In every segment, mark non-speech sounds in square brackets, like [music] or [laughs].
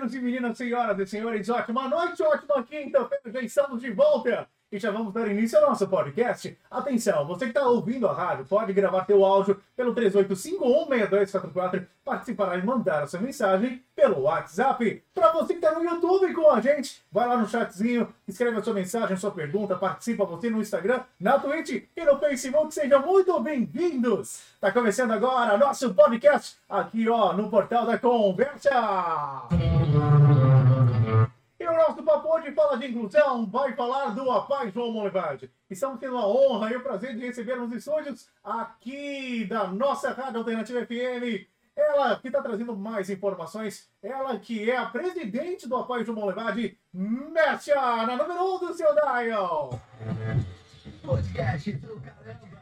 Meninos e meninas, senhoras e senhores, ótima noite, ótima quinta-feira, já estamos de volta e já vamos dar início ao nosso podcast. Atenção, você que está ouvindo a rádio, pode gravar teu áudio pelo 38516244, participar e mandar a sua mensagem pelo WhatsApp. Para você que está no YouTube com a gente, vai lá no chatzinho, escreve a sua mensagem, sua pergunta, participa você no Instagram, na Twitch e no Facebook. Sejam muito bem-vindos! Está começando agora nosso podcast aqui ó no Portal da Conversa. Nosso papo hoje fala de inclusão, vai falar do Apai João Molevade. Estamos tendo a honra e o prazer de receber nos estúdios aqui da nossa Rádio Alternativa FM. Ela que está trazendo mais informações, ela que é a presidente do Apai João Molevade, Mércia, na número 1 um do seu dial. Podcast do caramba.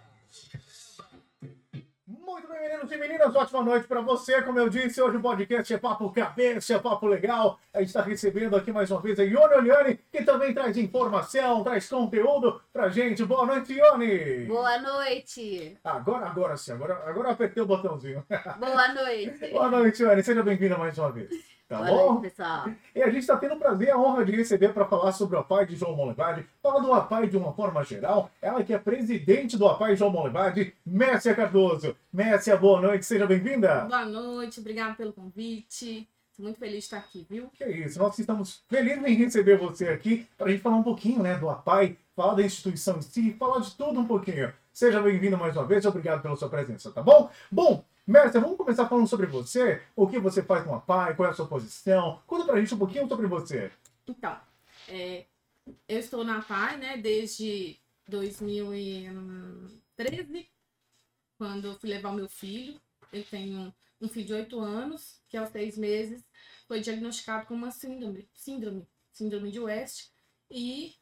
Bem, meninos e meninas, ótima noite para você. Como eu disse, hoje o podcast é papo cabeça, é papo legal. A gente está recebendo aqui mais uma vez a Ione Oliane, que também traz informação, traz conteúdo pra gente. Boa noite, Ione! Boa noite! Agora, agora sim, agora, agora apertei o botãozinho. Boa noite! [laughs] Boa noite, Ione. Seja bem-vinda mais uma vez. Tá Boa bom? noite, pessoal. E a gente está tendo o prazer e a honra de receber para falar sobre o APAI de João Molevade, falar do APAI de uma forma geral. Ela que é presidente do APAI João Molevade, Mércia Cardoso. Mércia, boa noite, seja bem-vinda. Boa noite, obrigada pelo convite. Estou muito feliz de estar aqui, viu? Que é isso, nós estamos felizes em receber você aqui para a gente falar um pouquinho né, do APAI, falar da instituição em si, falar de tudo um pouquinho. Seja bem-vindo mais uma vez, obrigado pela sua presença, tá bom? Bom, Mércia, vamos começar falando sobre você, o que você faz com a PAI, qual é a sua posição. Conta pra gente um pouquinho sobre você. Então, é, eu estou na PAI, né, desde 2013, quando eu fui levar o meu filho. Eu tenho um filho de 8 anos, que aos 6 meses foi diagnosticado com uma síndrome, síndrome, síndrome de West, e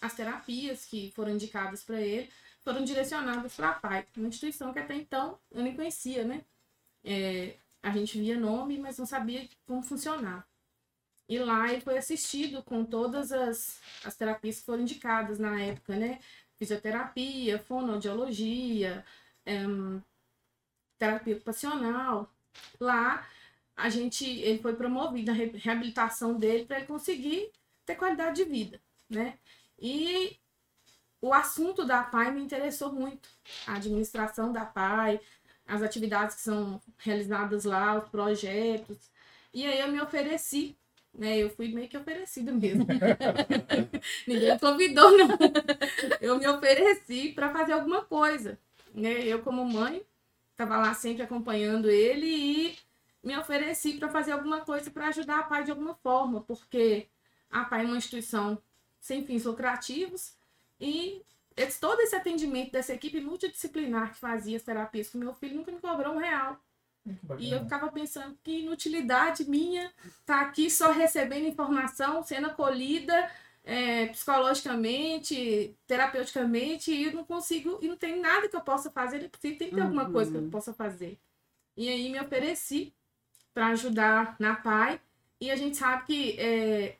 as terapias que foram indicadas para ele foram direcionadas para a PAI, uma instituição que até então eu nem conhecia, né? É, a gente via nome, mas não sabia como funcionar. E lá ele foi assistido com todas as, as terapias que foram indicadas na época, né? Fisioterapia, fonoaudiologia, em, terapia ocupacional. Lá a gente, ele foi promovido na reabilitação dele para ele conseguir ter qualidade de vida, né? E o assunto da PAI me interessou muito. A administração da PAI, as atividades que são realizadas lá, os projetos. E aí eu me ofereci, né? Eu fui meio que oferecida mesmo. [laughs] Ninguém convidou, não. Eu me ofereci para fazer alguma coisa. Né? Eu, como mãe, estava lá sempre acompanhando ele e me ofereci para fazer alguma coisa para ajudar a PAI de alguma forma, porque a PAI é uma instituição sem fins lucrativos e esse, todo esse atendimento dessa equipe multidisciplinar que fazia as terapias com meu filho nunca me cobrou um real. E eu ficava pensando que inutilidade minha tá aqui só recebendo informação, sendo acolhida é, psicologicamente, terapeuticamente, e eu não consigo, e não tem nada que eu possa fazer, tem que ter uhum. alguma coisa que eu possa fazer. E aí me ofereci para ajudar na PAI, e a gente sabe que é,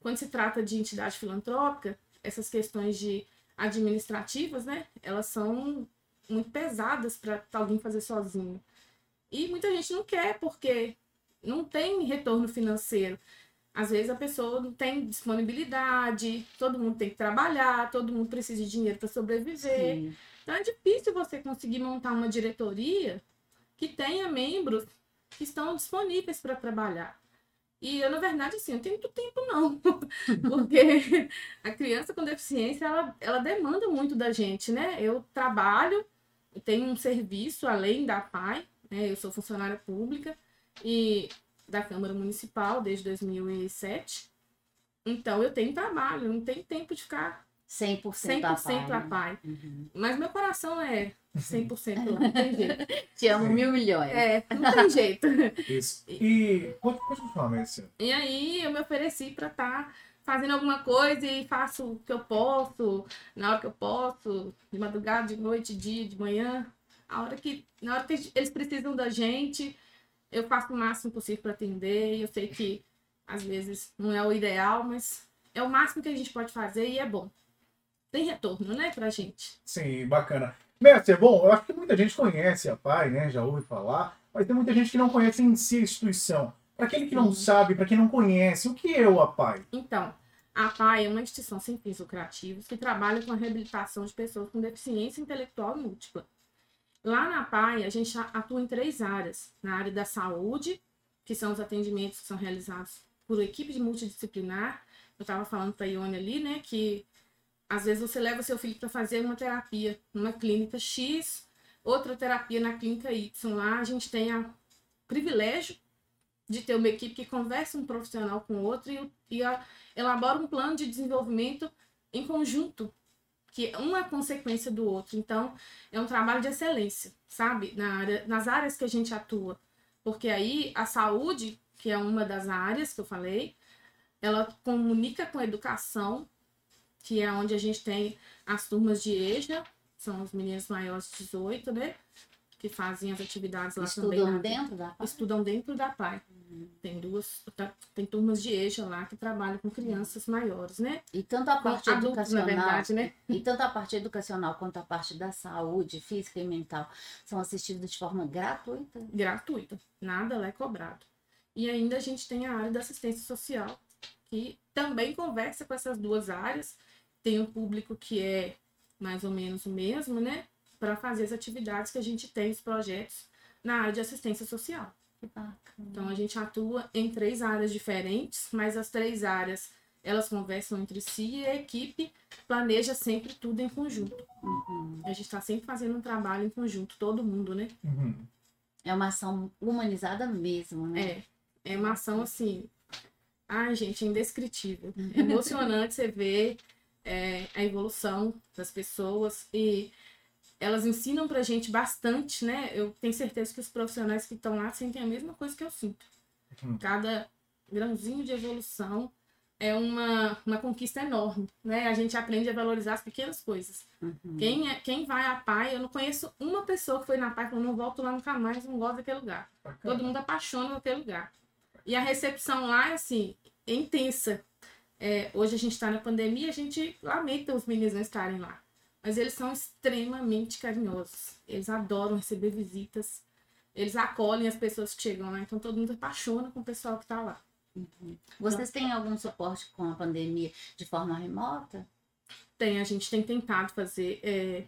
quando se trata de entidade filantrópica, essas questões de administrativas, né? Elas são muito pesadas para alguém fazer sozinho. E muita gente não quer porque não tem retorno financeiro. Às vezes a pessoa não tem disponibilidade, todo mundo tem que trabalhar, todo mundo precisa de dinheiro para sobreviver. Sim. Então é difícil você conseguir montar uma diretoria que tenha membros que estão disponíveis para trabalhar. E eu, na verdade, assim, não tenho muito tempo, não. [laughs] Porque a criança com deficiência, ela, ela demanda muito da gente, né? Eu trabalho, eu tenho um serviço além da PAI, né? Eu sou funcionária pública e da Câmara Municipal desde 2007. Então, eu tenho trabalho, não tenho tempo de ficar 100%, 100 a PAI. A PAI. Uhum. Mas meu coração é 100% lá, não tem jeito. [laughs] Te amo mil milhões. É, não tem jeito. Isso. E pode, pode falar, Márcia. E aí eu me ofereci para estar tá fazendo alguma coisa e faço o que eu posso, na hora que eu posso, de madrugada, de noite, dia, de manhã. A hora que, na hora que eles precisam da gente, eu faço o máximo possível para atender. Eu sei que às vezes não é o ideal, mas é o máximo que a gente pode fazer e é bom. Tem retorno, né, pra gente. Sim, bacana. Mestre, é bom, eu acho que muita gente conhece a PAI, né? Já ouve falar, mas tem muita gente que não conhece em si a instituição. Para aquele que não sabe, para quem não conhece, o que é o APAI? Então, a APAI é uma instituição sem fins lucrativos que trabalha com a reabilitação de pessoas com deficiência intelectual múltipla. Lá na APAI, a gente atua em três áreas. Na área da saúde, que são os atendimentos que são realizados por equipe multidisciplinar. Eu estava falando para a Ione ali, né, que às vezes você leva seu filho para fazer uma terapia numa clínica X, outra terapia na clínica Y. Lá a gente tem o privilégio de ter uma equipe que conversa um profissional com o outro e, e a, elabora um plano de desenvolvimento em conjunto, que é uma consequência do outro. Então, é um trabalho de excelência, sabe? Na área, nas áreas que a gente atua. Porque aí a saúde, que é uma das áreas que eu falei, ela comunica com a educação, que é onde a gente tem as turmas de EJA, são os meninos maiores de 18, né? Que fazem as atividades lá Estudam também. Estudam dentro da PAI? Estudam dentro da PAI. Uhum. Tem duas, tá, tem turmas de EJA lá que trabalham com crianças maiores, né? E tanto a parte Adultos, educacional, verdade, né? E tanto a parte educacional quanto a parte da saúde física e mental são assistidos de forma gratuita? Gratuita. Nada lá é cobrado. E ainda a gente tem a área da assistência social, que também conversa com essas duas áreas tem um público que é mais ou menos o mesmo, né? Para fazer as atividades que a gente tem, os projetos na área de assistência social. Então a gente atua em três áreas diferentes, mas as três áreas elas conversam entre si e a equipe planeja sempre tudo em conjunto. Uhum. A gente está sempre fazendo um trabalho em conjunto, todo mundo, né? Uhum. É uma ação humanizada mesmo, né? É. É uma ação assim. Ai, gente, é indescritível. É emocionante você ver é, a evolução das pessoas e elas ensinam pra gente bastante, né? Eu tenho certeza que os profissionais que estão lá sentem a mesma coisa que eu sinto. Uhum. Cada grãozinho de evolução é uma, uma conquista enorme, né? A gente aprende a valorizar as pequenas coisas. Uhum. Quem, é, quem vai à PAI, eu não conheço uma pessoa que foi na PAI e falou, não volto lá nunca mais, não gosto daquele lugar. Bacana. Todo mundo apaixona daquele lugar. E a recepção lá é assim, é intensa. É, hoje a gente está na pandemia, a gente lamenta os meninos não estarem lá. Mas eles são extremamente carinhosos. Eles adoram receber visitas. Eles acolhem as pessoas que chegam lá. Então todo mundo apaixona com o pessoal que está lá. Uhum. Vocês têm algum suporte com a pandemia de forma remota? Tem, a gente tem tentado fazer. É...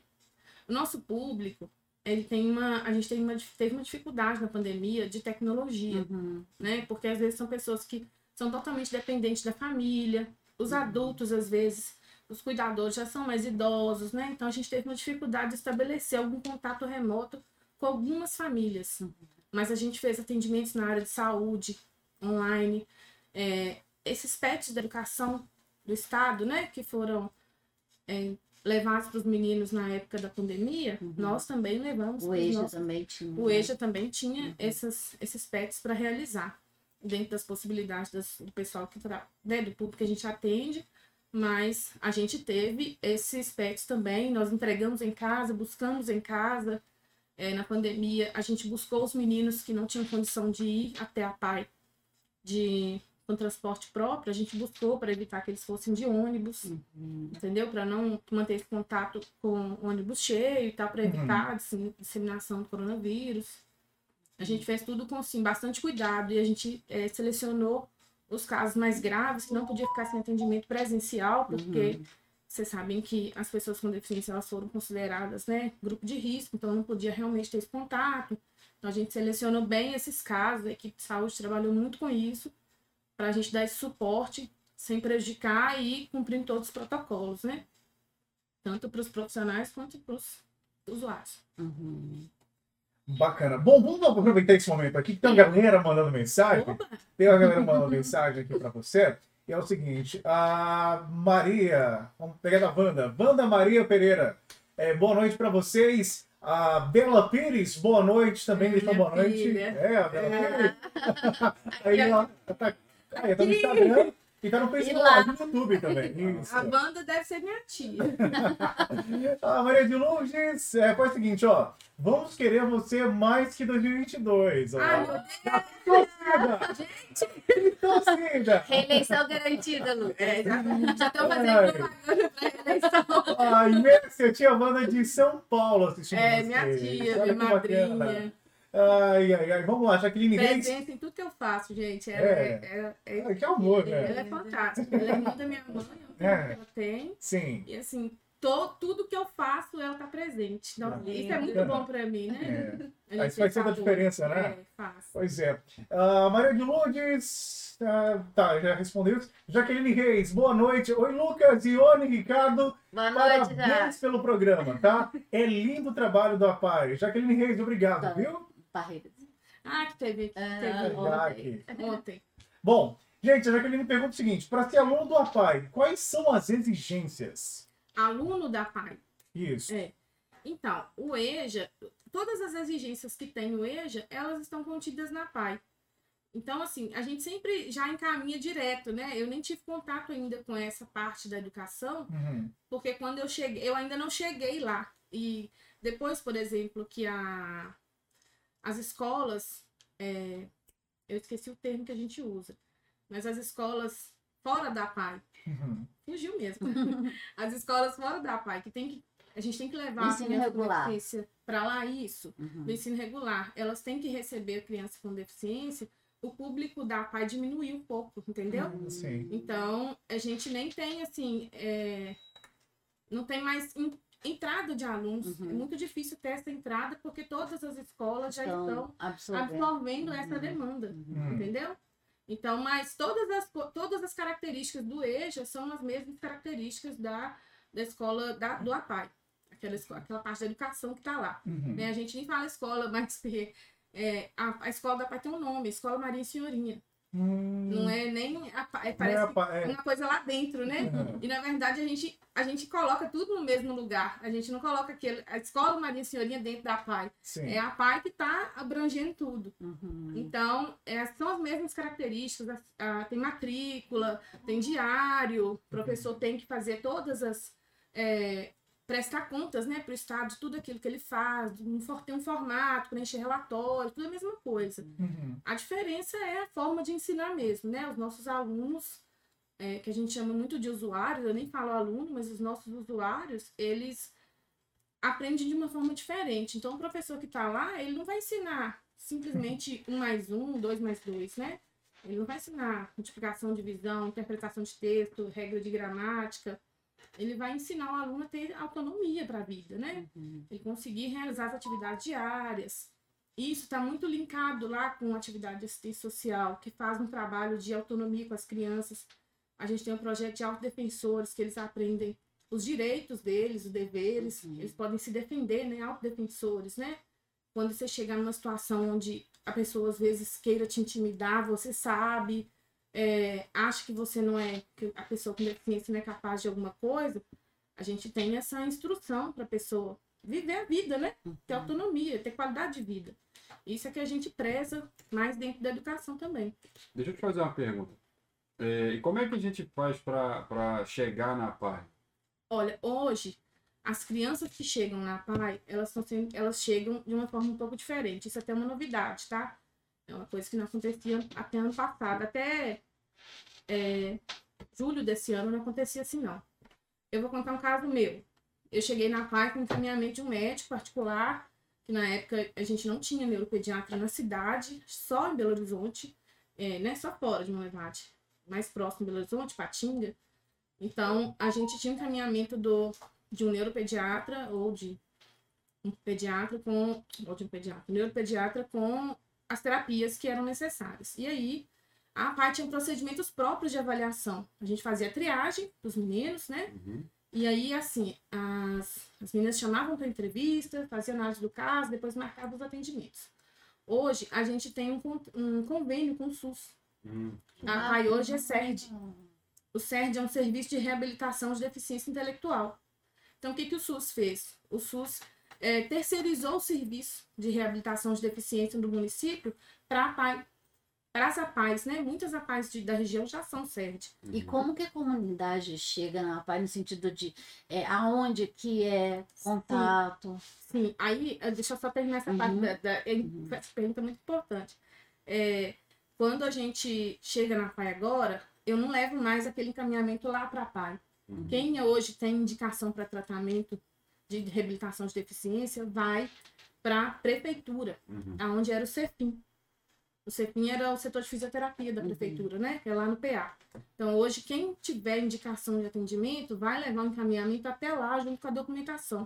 O nosso público, ele tem uma. A gente tem uma, teve uma dificuldade na pandemia de tecnologia, uhum. né? Porque às vezes são pessoas que são totalmente dependentes da família. Os uhum. adultos, às vezes, os cuidadores já são mais idosos, né? Então a gente teve uma dificuldade de estabelecer algum contato remoto com algumas famílias. Uhum. Mas a gente fez atendimentos na área de saúde, online. É, esses pets da educação do Estado, né? Que foram é, levados para os meninos na época da pandemia, uhum. nós também levamos. O EJA nossos... também tinha. O EJA também tinha uhum. esses, esses pets para realizar dentro das possibilidades das, do pessoal que né, do público que a gente atende, mas a gente teve esses pets também, nós entregamos em casa, buscamos em casa. É, na pandemia, a gente buscou os meninos que não tinham condição de ir até a PAI de, com transporte próprio, a gente buscou para evitar que eles fossem de ônibus, uhum. entendeu? Para não manter esse contato com ônibus cheio e tal, para evitar uhum. a disseminação do coronavírus. A gente fez tudo com assim, bastante cuidado e a gente é, selecionou os casos mais graves que não podia ficar sem atendimento presencial, porque uhum. vocês sabem que as pessoas com deficiência elas foram consideradas né, grupo de risco, então não podia realmente ter esse contato. Então a gente selecionou bem esses casos, a equipe de saúde trabalhou muito com isso, para a gente dar esse suporte sem prejudicar e cumprindo todos os protocolos, né? Tanto para os profissionais quanto para os usuários. Uhum. Bacana. Bom, vamos aproveitar esse momento aqui, que tem uma galera mandando mensagem. Tem uma galera mandando mensagem aqui para você. E é o seguinte, a Maria, vamos pegar da Wanda, Wanda Maria Pereira, é, boa noite para vocês. A Bela Pires, boa noite também, deixa boa noite. Filha. É, a Bela é. Pires. [laughs] aí ela [laughs] tá, aí, tá no Instagram. Tá no Facebook, lá. no YouTube também. [laughs] Isso. A banda deve ser minha tia. a [laughs] Maria de Lourdes, é, faz o seguinte, ó. Vamos querer você mais que 2022. Ó. Ai, meu Deus! Gente! Que torcida! Reeleição garantida, Lucas. É, já estão fazendo propaganda pra reeleição. Ai, Mércia, tia Wanda de São Paulo assistindo É, minha tia, minha madrinha. Ai, ai, ai. Vamos lá, Jaqueline Reis. Presente em tudo que eu faço, gente. Ela é. é, é, é que amor, né? Ela é fantástica. Ela é irmã da minha mãe, é que ela tem. Sim. E assim, to, tudo que eu faço, ela tá presente. Então, ah, isso é muito bom para mim, né? É. [laughs] Isso faz toda a diferença, né? É, faz. Pois é. Uh, Maria de Lourdes, uh, tá, já respondeu. Jaqueline Reis, boa noite. Oi, Lucas, Ione, Ricardo. Boa noite, Parabéns já. pelo programa, tá? É lindo o trabalho do APAI. Jaqueline Reis, obrigado, tá. viu? Barreiras. Ah, que teve. Ah, teve ontem. ontem. Bom, gente, a Jaqueline pergunta o seguinte: para ser aluno do APAI, quais são as exigências? aluno da PAI. Isso. É. Então, o EJA, todas as exigências que tem o EJA, elas estão contidas na PAI. Então, assim, a gente sempre já encaminha direto, né? Eu nem tive contato ainda com essa parte da educação, uhum. porque quando eu cheguei, eu ainda não cheguei lá. E depois, por exemplo, que a, as escolas, é, eu esqueci o termo que a gente usa, mas as escolas fora da PAI. Uhum. Fugiu mesmo. [laughs] As escolas fora da PAI, que tem que. A gente tem que levar ensino a regular para lá isso, uhum. do ensino regular. Elas têm que receber a criança com deficiência. O público da PAI diminuiu um pouco, entendeu? Uhum, sim. Então, a gente nem tem, assim, é... não tem mais entrada de alunos. Uhum. É muito difícil ter essa entrada, porque todas as escolas já estão, estão absorvendo, absorvendo essa uhum. demanda, uhum. entendeu? Então, mas todas as, todas as características do EJA são as mesmas características da, da escola da, do APAI, aquela, escola, aquela parte da educação que está lá. Uhum. Né? A gente nem fala escola, [laughs] mas é, a, a escola da APAI tem um nome, Escola Maria e Senhorinha. Hum. Não é nem. A, é, parece é, é, uma coisa lá dentro, né? Uhum. E na verdade a gente, a gente coloca tudo no mesmo lugar. A gente não coloca aquele, a escola Maria Senhorinha dentro da PAI. Sim. É a PAI que está abrangendo tudo. Uhum. Então, é, são as mesmas características. A, a, tem matrícula, tem diário, o professor uhum. tem que fazer todas as. É, prestar contas né, para o Estado de tudo aquilo que ele faz, tem um formato, preencher relatório, tudo a mesma coisa. Uhum. A diferença é a forma de ensinar mesmo, né? Os nossos alunos, é, que a gente chama muito de usuários, eu nem falo aluno, mas os nossos usuários, eles aprendem de uma forma diferente. Então, o professor que está lá, ele não vai ensinar simplesmente um mais um, dois mais dois, né? Ele não vai ensinar multiplicação, divisão, interpretação de texto, regra de gramática ele vai ensinar o aluno a ter autonomia para a vida, né? Uhum. Ele conseguir realizar as atividades diárias. Isso está muito linkado lá com a atividade de assistência social, que faz um trabalho de autonomia com as crianças. A gente tem um projeto de autodefensores, que eles aprendem os direitos deles, os deveres, uhum. eles podem se defender, né? Autodefensores, né? Quando você chegar numa situação onde a pessoa às vezes queira te intimidar, você sabe, é, acha que você não é, que a pessoa com deficiência não é capaz de alguma coisa, a gente tem essa instrução para a pessoa viver a vida, né? Ter uhum. autonomia, ter qualidade de vida. Isso é que a gente preza mais dentro da educação também. Deixa eu te fazer uma pergunta. É, e como é que a gente faz para chegar na PAI? Olha, hoje, as crianças que chegam na PAI, elas, são, elas chegam de uma forma um pouco diferente. Isso é até uma novidade, tá? É uma coisa que não acontecia até ano passado. Até é, julho desse ano não acontecia assim, não. Eu vou contar um caso meu. Eu cheguei na PAI com encaminhamento de um médico particular, que na época a gente não tinha neuropediatra na cidade, só em Belo Horizonte, é, né, só fora de Monlevade, mais próximo de Belo Horizonte, Patinga. Então, a gente tinha encaminhamento do, de um neuropediatra ou de um pediatra com. Ou de um pediatra, um neuropediatra com as terapias que eram necessárias. E aí, a parte tinha procedimentos próprios de avaliação. A gente fazia triagem dos meninos, né? Uhum. E aí, assim, as, as meninas chamavam para entrevista, faziam análise do caso, depois marcavam os atendimentos. Hoje, a gente tem um, um convênio com o SUS. Uhum. A PAI hoje é CERD. O CERD é um serviço de reabilitação de deficiência intelectual. Então, o que, que o SUS fez? O SUS é, terceirizou o serviço de reabilitação de deficiência do município para a PAI, para as APAES, né? Muitas APAES de, da região já são sede. E como que a comunidade chega na APAE no sentido de é, aonde que é contato? Sim, Sim. aí eh, deixa eu só terminar essa uhum. parte da, da uhum. essa pergunta é muito importante. É, quando a gente chega na PAI agora, eu não levo mais aquele encaminhamento lá para a PAI. Uhum. Quem hoje tem indicação para tratamento de reabilitação de deficiência vai para a prefeitura, uhum. aonde era o CEFIM. O CEFIM era o setor de fisioterapia da uhum. prefeitura, uhum. né? Que é lá no PA. Então, hoje, quem tiver indicação de atendimento vai levar um encaminhamento até lá, junto com a documentação.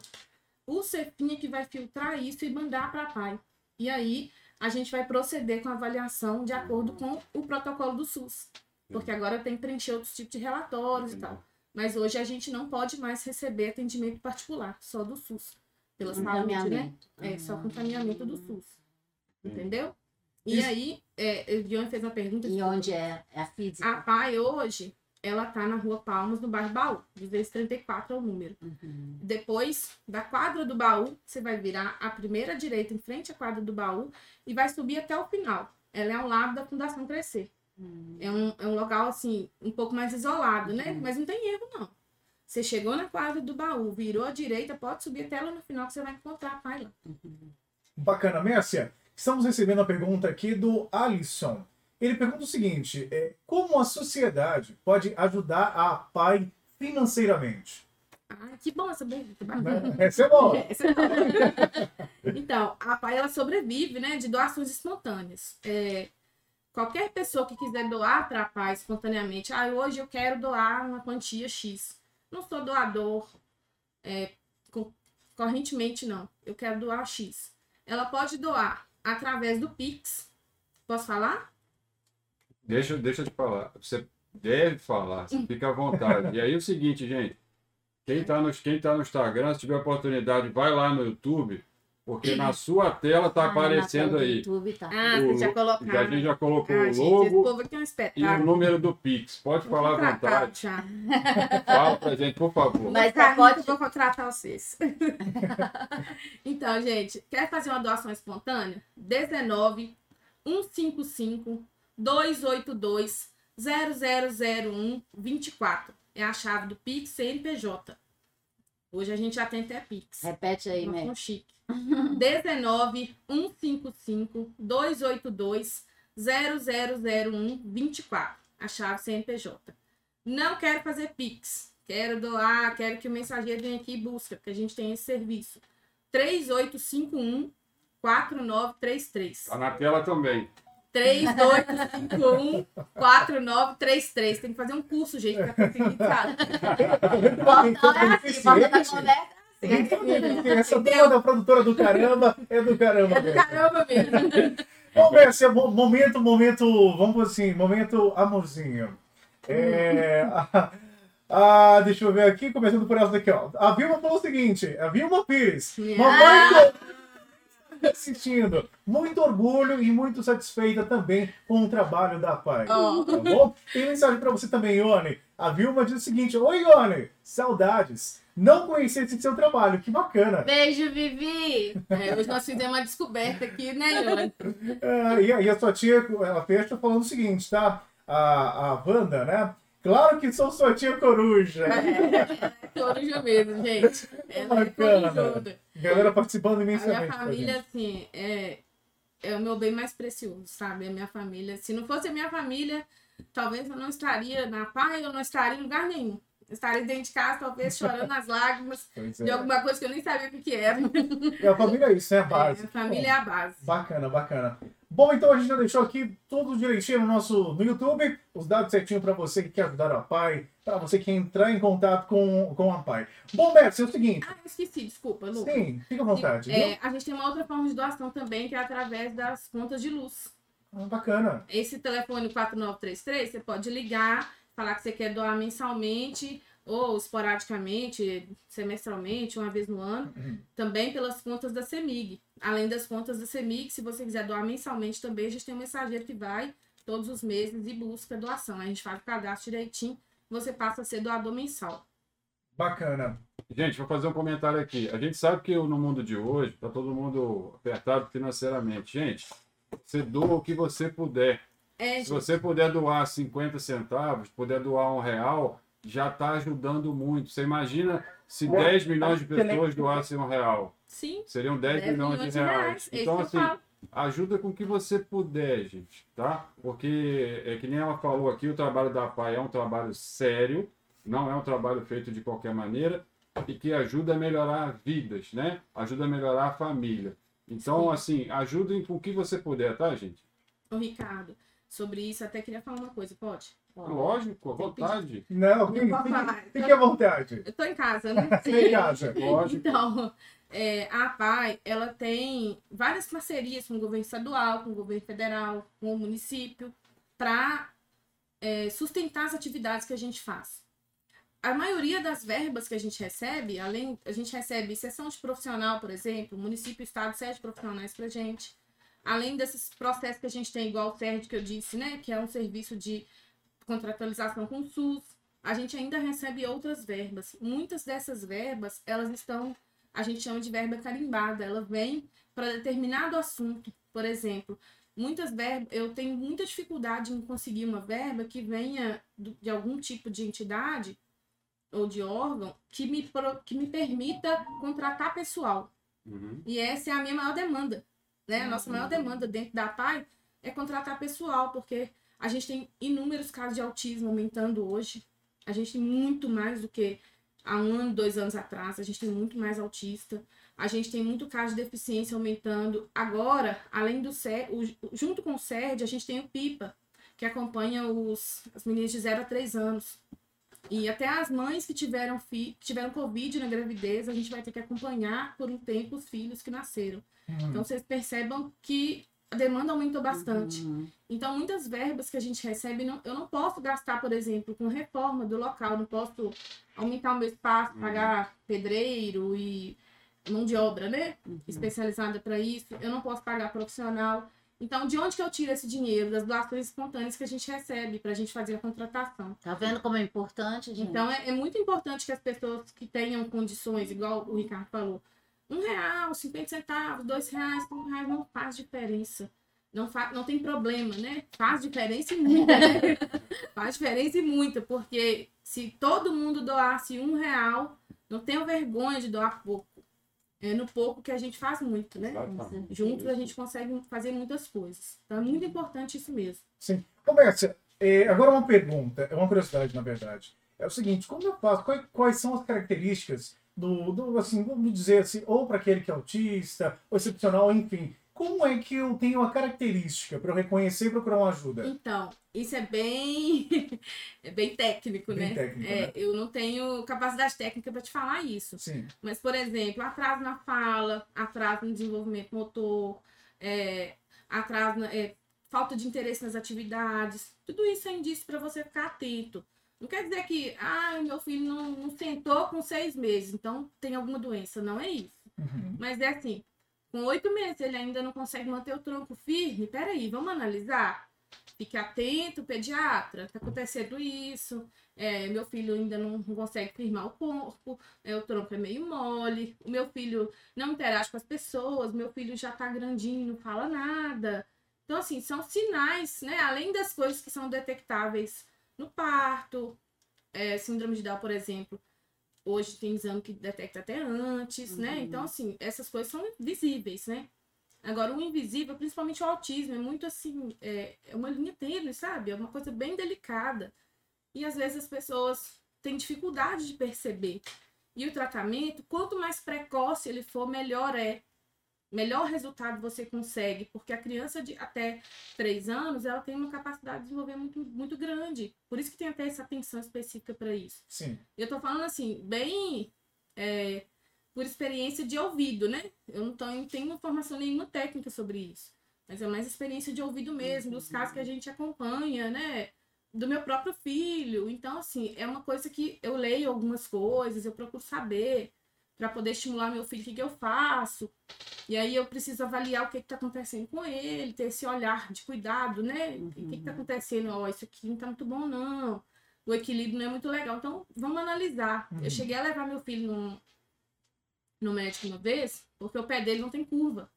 O CEFIM é que vai filtrar isso e mandar para a PAI. E aí, a gente vai proceder com a avaliação de acordo com o protocolo do SUS. Porque agora tem que preencher outros tipos de relatórios e tal. Mas hoje a gente não pode mais receber atendimento particular, só do SUS. Pela saúde, né? É, só com encaminhamento do SUS. Entendeu? E Isso. aí, é, o Dion fez uma pergunta. E onde é, é a física? A PAI hoje, ela tá na Rua Palmas, no bairro Baú. 234 é o número. Uhum. Depois da quadra do baú, você vai virar a primeira direita em frente à quadra do baú e vai subir até o final. Ela é ao lado da Fundação Crescer. Uhum. É, um, é um local, assim, um pouco mais isolado, né? Uhum. Mas não tem erro, não. Você chegou na quadra do baú, virou à direita, pode subir até lá no final que você vai encontrar a pai lá. Uhum. Bacana, Mércia. Estamos recebendo a pergunta aqui do Alisson. Ele pergunta o seguinte: é, como a sociedade pode ajudar a PAI financeiramente? Ah, que bom essa pergunta. Essa é boa. [laughs] Essa é boa. então, a PAI ela sobrevive né, de doações espontâneas. É, qualquer pessoa que quiser doar para a PAI espontaneamente, ah, hoje eu quero doar uma quantia X. Não sou doador é, correntemente, não. Eu quero doar X. Ela pode doar através do Pix. Posso falar? Deixa, deixa eu te falar. Você deve falar, você fica à vontade. E aí é o seguinte, gente. Quem está no, quem tá no Instagram, se tiver oportunidade, vai lá no YouTube, porque na sua tela está ah, aparecendo aí. YouTube, tá. Ah, o, você já colocou. A gente já colocou ah, o logo gente, é um e o número do Pix. Pode vou falar à vontade. Já. [laughs] Fala pra gente, por favor. Mas tá pode... eu vou contratar vocês. [laughs] então, gente, quer fazer uma doação espontânea? 19 155 282 0001 24. É a chave do Pix CNPJ. Hoje a gente já tem até Pix. Repete aí, né? Com chique. 19 155 282 0001 24. A chave CNPJ. Não quero fazer Pix. Quero doar, quero que o mensageiro venha aqui e busque, porque a gente tem esse serviço. 3851 4933. Tá na tela também. 3251 4933. Tem que fazer um curso, gente, pra conseguir, sabe? Bota é assim, bota na conversa. Essa turma da produtora do caramba é do caramba. É do caramba mesmo. Vamos ver se é momento, momento, vamos assim, momento amorzinho. É, ah, deixa eu ver aqui, começando por essa daqui, ó. A Vilma falou o seguinte: a Vilma Pires. Mamãe assistindo. Muito orgulho e muito satisfeita também com o trabalho da PAI. Oh. Tá bom? Tem mensagem para você também, Ione. A Vilma diz o seguinte: Oi, Ione, saudades. Não conhecia esse seu trabalho, que bacana. Beijo, Vivi! É, hoje nós fizemos uma descoberta aqui, né, Ione? É, e, a, e a sua tia, ela fecha falando o seguinte, tá? A, a Wanda, né? Claro que sou sua tia coruja. É, [laughs] coruja mesmo, gente. Ela é corujuda. Galera participando imensamente. A minha família, assim, é, é o meu bem mais precioso, sabe? A minha família. Se não fosse a minha família, talvez eu não estaria na paz, eu não estaria em lugar nenhum. Eu estaria dentro de casa, talvez chorando as lágrimas [laughs] de é. alguma coisa que eu nem sabia o que, que era. E a família é isso, é a base. É, a família Bom, é a base. Bacana, bacana. Bom, então a gente já deixou aqui tudo direitinho no nosso no YouTube, os dados certinho para você que quer ajudar a PAI, para você que quer entrar em contato com, com a PAI. Bom, Beto, é o seguinte. Ah, esqueci, desculpa, Lucas. Sim, fica à vontade. É, a gente tem uma outra forma de doação também, que é através das contas de luz. Ah, bacana. Esse telefone 4933, você pode ligar, falar que você quer doar mensalmente ou esporadicamente, semestralmente, uma vez no ano, uhum. também pelas contas da CEMIG. Além das contas da CEMIG, se você quiser doar mensalmente também, a gente tem um mensageiro que vai todos os meses e busca doação. A gente faz o cadastro direitinho, você passa a ser doador mensal. Bacana. Gente, vou fazer um comentário aqui. A gente sabe que no mundo de hoje, está todo mundo apertado financeiramente. Gente, você doa o que você puder. É, Se você puder doar 50 centavos, puder doar um real, já está ajudando muito. Você imagina se 10 milhões de pessoas doassem um real? Sim. Seriam 10, 10 milhões, milhões, de reais. reais. Então, assim, ajuda com o que você puder, gente, tá? Porque, é que nem ela falou aqui, o trabalho da PAI é um trabalho sério, não é um trabalho feito de qualquer maneira e que ajuda a melhorar vidas, né? Ajuda a melhorar a família. Então, Sim. assim, ajudem com o que você puder, tá, gente? Ô, Ricardo, sobre isso, até queria falar uma coisa, pode? Lógico, à vontade. Não, fique, à vontade. Eu tô em casa, né? Sim. em casa, [laughs] lógico. Então, é, a PAI, ela tem várias parcerias com o governo estadual, com o governo federal, com o município, para é, sustentar as atividades que a gente faz. A maioria das verbas que a gente recebe, além, a gente recebe sessão de profissional, por exemplo, município, estado cede profissionais para gente. Além desses processos que a gente tem, igual o CERD que eu disse, né, que é um serviço de contratualização com o SUS, a gente ainda recebe outras verbas. Muitas dessas verbas, elas estão, a gente chama de verba carimbada, ela vem para determinado assunto. Por exemplo, muitas verbas, eu tenho muita dificuldade em conseguir uma verba que venha de algum tipo de entidade ou de órgão que me, que me permita contratar pessoal. Uhum. E essa é a minha maior demanda. Né? A nossa maior demanda dentro da PAI é contratar pessoal, porque a gente tem inúmeros casos de autismo aumentando hoje. A gente tem muito mais do que há um ano, dois anos atrás. A gente tem muito mais autista. A gente tem muito caso de deficiência aumentando. Agora, além do CERD, junto com o CERD, a gente tem o PIPA, que acompanha os, as meninas de 0 a 3 anos. E até as mães que tiveram, fi, que tiveram Covid na gravidez, a gente vai ter que acompanhar por um tempo os filhos que nasceram. Uhum. Então, vocês percebam que a demanda aumentou bastante. Uhum. Então, muitas verbas que a gente recebe, não, eu não posso gastar, por exemplo, com reforma do local, não posso aumentar o meu espaço, uhum. pagar pedreiro e mão de obra, né? Uhum. Especializada para isso. Eu não posso pagar profissional. Então, de onde que eu tiro esse dinheiro? Das doações espontâneas que a gente recebe para a gente fazer a contratação. Tá vendo como é importante, gente? Então, é, é, muito importante que as pessoas que tenham condições, igual o Ricardo falou, um real, cinquenta centavos, dois reais, um reais não faz diferença. Não, fa não tem problema, né? Faz diferença e muita, né? [laughs] faz diferença e muita, porque se todo mundo doasse um real, não tenho vergonha de doar pouco é no pouco que a gente faz muito, né? Exatamente. Juntos a gente consegue fazer muitas coisas. Então é muito importante isso mesmo. Sim. Roberta, é, agora uma pergunta, é uma curiosidade, na verdade. É o seguinte, como eu faço? Quais, quais são as características do, do assim, vamos dizer assim, ou para aquele que é autista, ou excepcional, enfim, como é que eu tenho a característica para eu reconhecer e procurar uma ajuda? Então, isso é bem [laughs] é bem técnico, bem né? Técnico, é, né? Eu não tenho capacidade técnica para te falar isso. Sim. Mas, por exemplo, atraso na fala, atraso no desenvolvimento motor, é, atraso na, é, falta de interesse nas atividades, tudo isso é indício para você ficar atento. Não quer dizer que, ah, meu filho não, não sentou com seis meses, então tem alguma doença. Não é isso. Uhum. Mas é assim, com oito meses, ele ainda não consegue manter o tronco firme. Peraí, vamos analisar? Fique atento, pediatra, está acontecendo isso. É, meu filho ainda não consegue firmar o corpo, é, o tronco é meio mole. O meu filho não interage com as pessoas, meu filho já está grandinho, não fala nada. Então, assim, são sinais, né? Além das coisas que são detectáveis no parto, é, síndrome de Down, por exemplo, Hoje tem exame que detecta até antes, né? uhum. né? Então, assim, essas coisas são visíveis, né? Agora, o invisível, principalmente o autismo, é muito assim, é, é uma linha tênue, sabe? É uma coisa bem delicada. E às vezes as pessoas têm dificuldade de perceber. E o tratamento, quanto mais precoce ele for, melhor é melhor resultado você consegue, porque a criança de até 3 anos, ela tem uma capacidade de desenvolver muito, muito grande. Por isso que tem até essa atenção específica para isso. Sim. Eu tô falando assim, bem é, por experiência de ouvido, né? Eu não, tô, não tenho formação nenhuma técnica sobre isso. Mas é mais experiência de ouvido mesmo, dos casos que a gente acompanha, né? Do meu próprio filho. Então, assim, é uma coisa que eu leio algumas coisas, eu procuro saber para poder estimular meu filho, o que, que eu faço? E aí eu preciso avaliar o que está acontecendo com ele, ter esse olhar de cuidado, né? Uhum. O que está acontecendo? Ó, oh, isso aqui não está muito bom, não. O equilíbrio não é muito legal. Então, vamos analisar. Uhum. Eu cheguei a levar meu filho no, no médico uma vez, porque o pé dele não tem curva.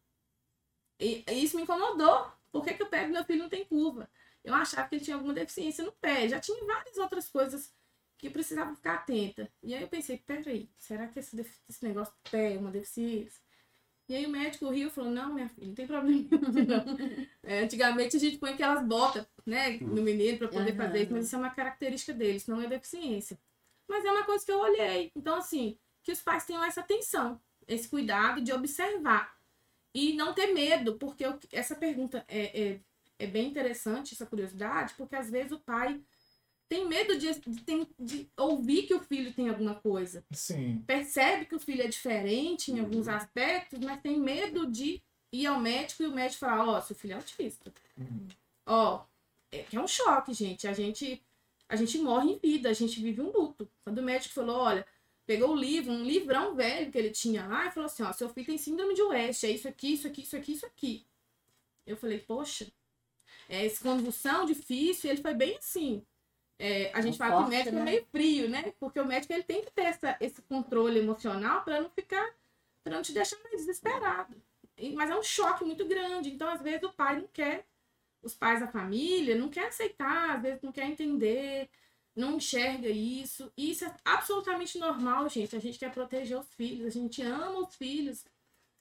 E, e isso me incomodou. Por que, que o pé do meu filho não tem curva? Eu achava que ele tinha alguma deficiência no pé. Já tinha várias outras coisas que precisava ficar atenta. E aí eu pensei, peraí, será que esse, esse negócio é uma deficiência? E aí o médico riu e falou, não, minha filha, não tem problema não. [laughs] É, antigamente a gente põe aquelas botas, né, no menino para poder uhum. fazer isso, mas isso é uma característica deles, não é deficiência. Mas é uma coisa que eu olhei. Então, assim, que os pais tenham essa atenção, esse cuidado de observar. e não ter medo, porque eu, essa pergunta é, é, é, bem interessante, essa curiosidade, porque às vezes o pai tem medo de, de, de, ouvir que o filho tem alguma coisa. Sim. Percebe que o filho é diferente em alguns aspectos, mas tem medo de ir ao médico e o médico falar, ó, oh, seu filho é autista. Uhum. Ó, é que é um choque, gente. A gente a gente morre em vida, a gente vive um luto. Quando o médico falou, olha, pegou o livro, um livrão velho que ele tinha lá, e falou assim, ó, seu filho tem síndrome de West, é isso aqui, isso aqui, isso aqui, isso aqui. Eu falei, poxa, é essa convulsão difícil, e ele foi bem assim. É, a gente fala forte, que o médico é né? é meio frio, né? Porque o médico ele tem que ter essa, esse controle emocional para não ficar, para não te deixar mais desesperado. E, mas é um choque muito grande. Então, às vezes, o pai não quer, os pais da família não quer aceitar, às vezes não quer entender, não enxerga isso. E isso é absolutamente normal, gente. A gente quer proteger os filhos, a gente ama os filhos,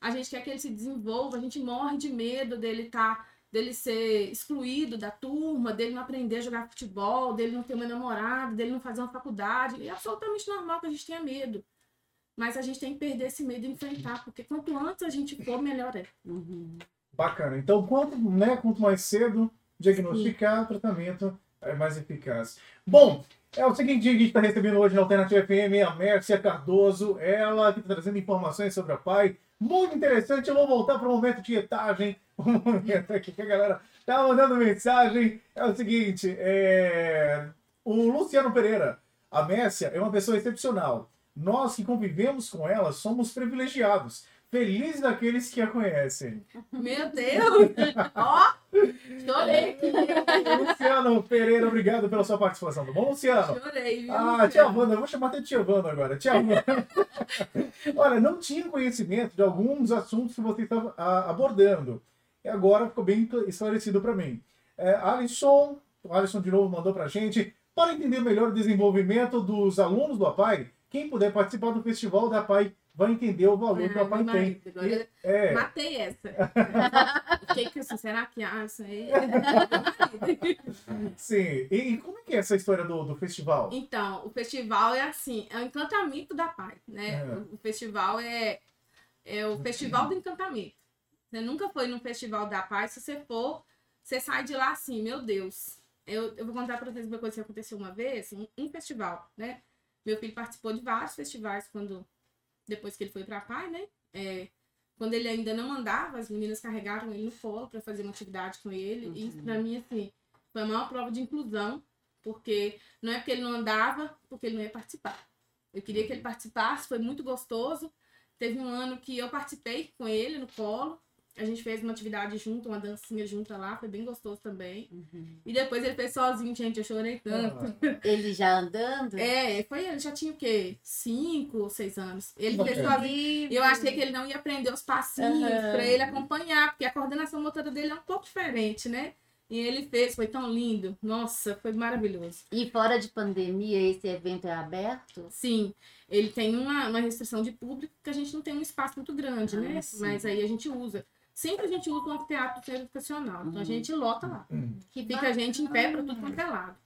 a gente quer que ele se desenvolva, a gente morre de medo dele estar. Tá dele ser excluído da turma, dele não aprender a jogar futebol, dele não ter uma namorada, dele não fazer uma faculdade. É absolutamente normal que a gente tenha medo. Mas a gente tem que perder esse medo e enfrentar, porque quanto antes a gente for, melhor é. Uhum. Bacana. Então, quanto, né, quanto mais cedo diagnosticar, o tratamento é mais eficaz. Bom, é o seguinte, a gente está recebendo hoje na Alternativa FM a Mércia Cardoso, ela que está trazendo informações sobre a PAI. Muito interessante, eu vou voltar para o momento de etagem [laughs] um momento aqui que a galera tá mandando mensagem. É o seguinte, é... o Luciano Pereira, a Messia é uma pessoa excepcional. Nós que convivemos com ela somos privilegiados. Felizes daqueles que a conhecem. Meu Deus! Ó! chorei! Luciano Pereira, obrigado pela sua participação, tá bom, Luciano? Chorei, viu? Ah, tia Wanda, eu vou chamar até tia Wanda agora. Tia Wanda. [laughs] Olha, não tinha conhecimento de alguns assuntos que você estava ah, abordando. E agora ficou bem esclarecido para mim. É, Alisson, o Alisson de novo mandou para a gente. Para entender melhor o desenvolvimento dos alunos do APAI, quem puder participar do festival da APAI vai entender o valor ah, que o APAI tem. Agora e, é... Matei essa. [laughs] Fiquei que assim, será que ah, isso aí? [laughs] Sim. E, e, como é que é essa história do, do festival? Então, o festival é assim, é o encantamento da APAI, né? É. O, o festival é, é o festival do encantamento. Você nunca foi num festival da paz, se você for, você sai de lá assim, meu Deus. Eu, eu vou contar para vocês uma coisa que aconteceu uma vez, um, um, festival, né? Meu filho participou de vários festivais quando depois que ele foi para pai, né? É, quando ele ainda não andava, as meninas carregaram ele no colo para fazer uma atividade com ele. Uhum. E isso para mim assim, foi a maior prova de inclusão, porque não é porque ele não andava, porque ele não ia participar. Eu queria que ele participasse, foi muito gostoso. Teve um ano que eu participei com ele no colo, a gente fez uma atividade junto, uma dancinha junta lá, foi bem gostoso também. Uhum. E depois ele fez sozinho, gente, eu chorei tanto. Ah. [laughs] Ele já andando? É, foi, ele já tinha o quê? Cinco ou seis anos. Ele fez sozinho. Eu achei que ele não ia aprender os passinhos uhum. pra ele acompanhar, porque a coordenação motora dele é um pouco diferente, né? E ele fez, foi tão lindo. Nossa, foi maravilhoso. E fora de pandemia, esse evento é aberto? Sim, ele tem uma, uma restrição de público, que a gente não tem um espaço muito grande, ah, né? Sim. Mas aí a gente usa. Sempre a gente usa um anfiteatro educacional. Então a uhum. gente lota lá. Uhum. Que fica a gente em pé para tudo quanto é lado.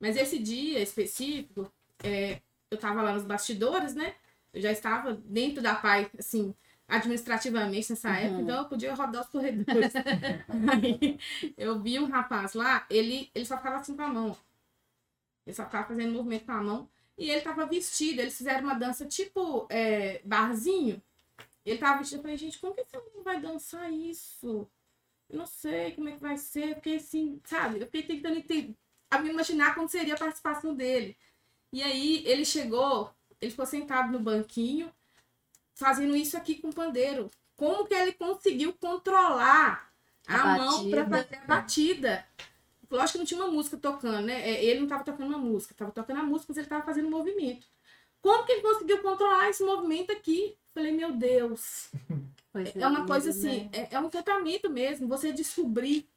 Mas esse dia específico, é, eu estava lá nos bastidores, né? Eu já estava dentro da PAI, assim, administrativamente nessa uhum. época, então eu podia rodar os corredores. [laughs] Aí eu vi um rapaz lá, ele, ele só ficava assim com a mão. Ele só ficava fazendo movimento com a mão. E ele estava vestido, eles fizeram uma dança tipo é, barzinho. Ele tava vestido, eu falei, gente, como que esse menino vai dançar isso? Eu não sei como é que vai ser, porque assim, sabe? Eu fiquei tentando a me imaginar como seria a participação dele. E aí ele chegou, ele ficou sentado no banquinho, fazendo isso aqui com o pandeiro. Como que ele conseguiu controlar a, a mão para fazer a batida? Lógico que não tinha uma música tocando, né? É, ele não estava tocando uma música, estava tocando a música, mas ele estava fazendo um movimento. Como que ele conseguiu controlar esse movimento aqui? Falei, meu Deus. [laughs] é, é uma coisa assim, né? é, é, um tratamento mesmo. Você descobrir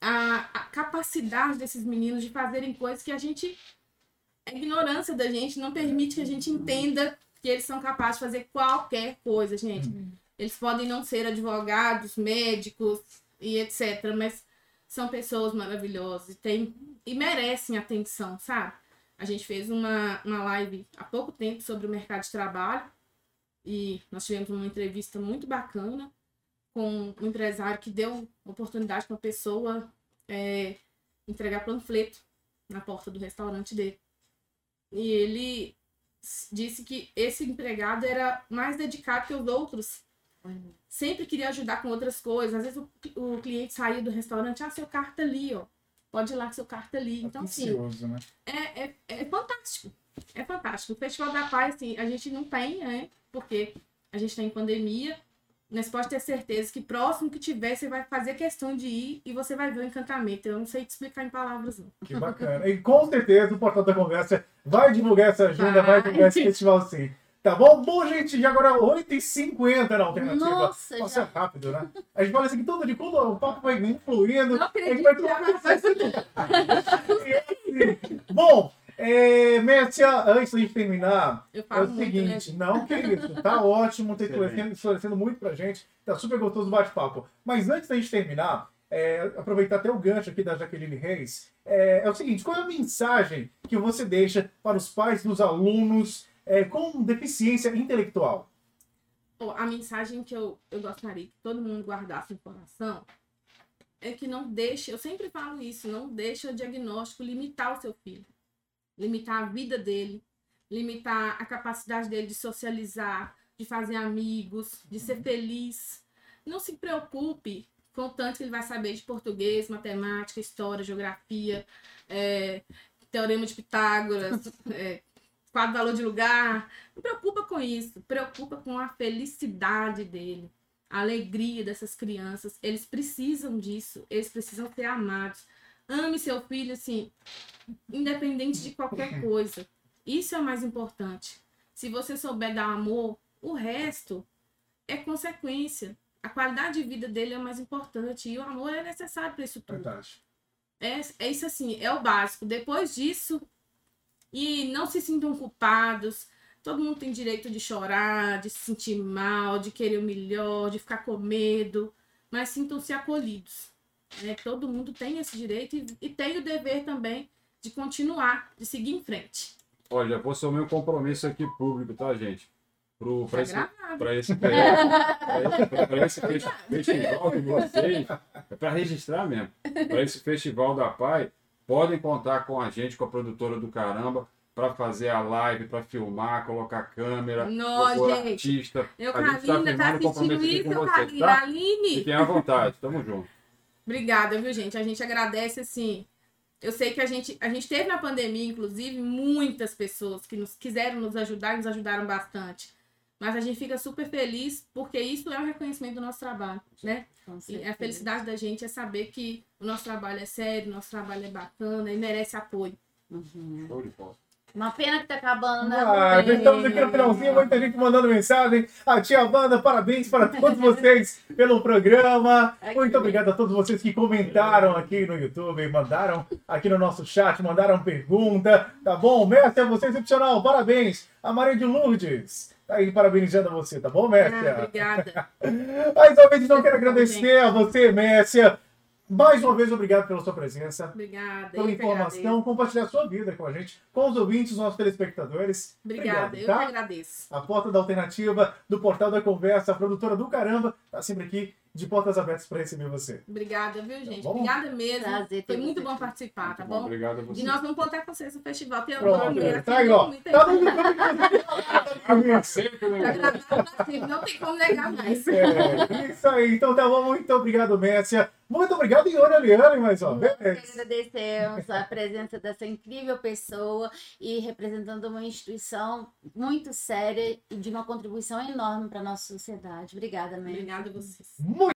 a, a, capacidade desses meninos de fazerem coisas que a gente. A ignorância da gente não permite que a gente entenda que eles são capazes de fazer qualquer coisa, gente. Uhum. Eles podem não ser advogados, médicos e etc., mas são pessoas maravilhosas e, tem, e merecem atenção, sabe? A gente fez uma, uma live há pouco tempo sobre o mercado de trabalho e nós tivemos uma entrevista muito bacana com um empresário que deu oportunidade para uma pessoa é, entregar panfleto na porta do restaurante dele. E ele disse que esse empregado era mais dedicado que os outros. Sempre queria ajudar com outras coisas. Às vezes o, o cliente saía do restaurante, ah, seu carro tá ali, ó. Pode ir lá com seu carro tá ali. Então, assim, né? é, é, é fantástico. É fantástico. O Festival da Paz, assim, a gente não tem, né? Porque a gente está em pandemia, mas pode ter certeza que próximo que tiver, você vai fazer questão de ir e você vai ver o encantamento. Eu não sei te explicar em palavras, não. Que bacana. E com certeza o Portal da Conversa vai divulgar essa agenda, vai, vai divulgar esse festival sim. [laughs] Tá bom? Bom, gente, já agora 8h50 na alternativa. Nossa, Nossa já. é rápido, né? A gente fala assim que todo de quando o papo vai influindo. Não acredito, a gente vai... [laughs] Bom, é, Mércia, antes de terminar, é o seguinte, muito, né? não que isso, tá [laughs] ótimo, tá esclarecendo, esclarecendo muito pra gente, tá super gostoso o bate-papo. Mas antes da gente terminar, é, aproveitar até o gancho aqui da Jaqueline Reis, é, é, o seguinte, qual é a mensagem que você deixa para os pais dos alunos é, com deficiência intelectual? a mensagem que eu, eu gostaria que todo mundo guardasse informação é que não deixe, eu sempre falo isso, não deixe o diagnóstico limitar o seu filho limitar a vida dele, limitar a capacidade dele de socializar, de fazer amigos, de ser feliz. Não se preocupe com tanto que ele vai saber de português, matemática, história, geografia, é, teorema de Pitágoras, [laughs] é, quadro valor de lugar. Não preocupa com isso. Preocupa com a felicidade dele, a alegria dessas crianças. Eles precisam disso. Eles precisam ser amados. Ame seu filho, assim, independente de qualquer [laughs] coisa. Isso é o mais importante. Se você souber dar amor, o resto é consequência. A qualidade de vida dele é o mais importante. E o amor é necessário para isso tudo. Verdade. É, é isso assim, é o básico. Depois disso, e não se sintam culpados. Todo mundo tem direito de chorar, de se sentir mal, de querer o melhor, de ficar com medo, mas sintam-se acolhidos. Né? Todo mundo tem esse direito e, e tem o dever também de continuar, de seguir em frente. Olha, vou assumir um compromisso aqui público, tá, gente? Para esse, pra esse, pra esse, esse [laughs] festival de vocês, é para registrar mesmo, para esse Festival da Pai, podem contar com a gente, com a produtora do Caramba, para fazer a live, para filmar, colocar câmera, Nossa, gente. artista. Eu, a gente Carolina, tá, tá assistindo isso, com vocês, Carolina, tá? Aline. Fiquem à vontade, tamo junto. Obrigada, viu, gente? A gente agradece, assim. Eu sei que a gente, a gente teve na pandemia, inclusive, muitas pessoas que nos quiseram nos ajudar e nos ajudaram bastante. Mas a gente fica super feliz porque isso é um reconhecimento do nosso trabalho, né? E a felicidade da gente é saber que o nosso trabalho é sério, o nosso trabalho é bacana e merece apoio. Uhum. Show de bola. Uma pena que tá acabando, né? Ah, já estamos aqui no finalzinho, muita gente mandando mensagem. A tia Wanda, parabéns para todos [laughs] vocês pelo programa. Muito obrigado a todos vocês que comentaram aqui no YouTube, mandaram aqui no nosso chat, mandaram pergunta. Tá bom? Mestre, você é excepcional, parabéns. A Maria de Lourdes. Tá aí parabenizando você, tá bom, Mércia? Ah, obrigada. [laughs] Mais uma vez, então, quero agradecer a você, Mércia, mais uma vez, obrigado pela sua presença. Obrigada. Pela informação, compartilhar a sua vida com a gente, com os ouvintes, os nossos telespectadores. Obrigada, obrigado, eu tá? que agradeço. A porta da alternativa do Portal da Conversa, a produtora do Caramba, está sempre aqui de portas abertas para receber você. Obrigada, viu, gente? Tá Obrigada mesmo. Prazer, Foi muito bom participar, tá bom? Obrigado a você. E nós vamos contar com vocês no festival. Tem Pronto, é. Tá aí, ó. Tá no [laughs] Não tem como negar mais. É, isso aí. Então tá bom. Muito obrigado, Mércia. Muito obrigado, Ione Liane, mais uma vez. Agradecemos a presença dessa incrível pessoa e representando uma instituição muito séria e de uma contribuição enorme para a nossa sociedade. Obrigada, Mércia. Obrigada a vocês. Muito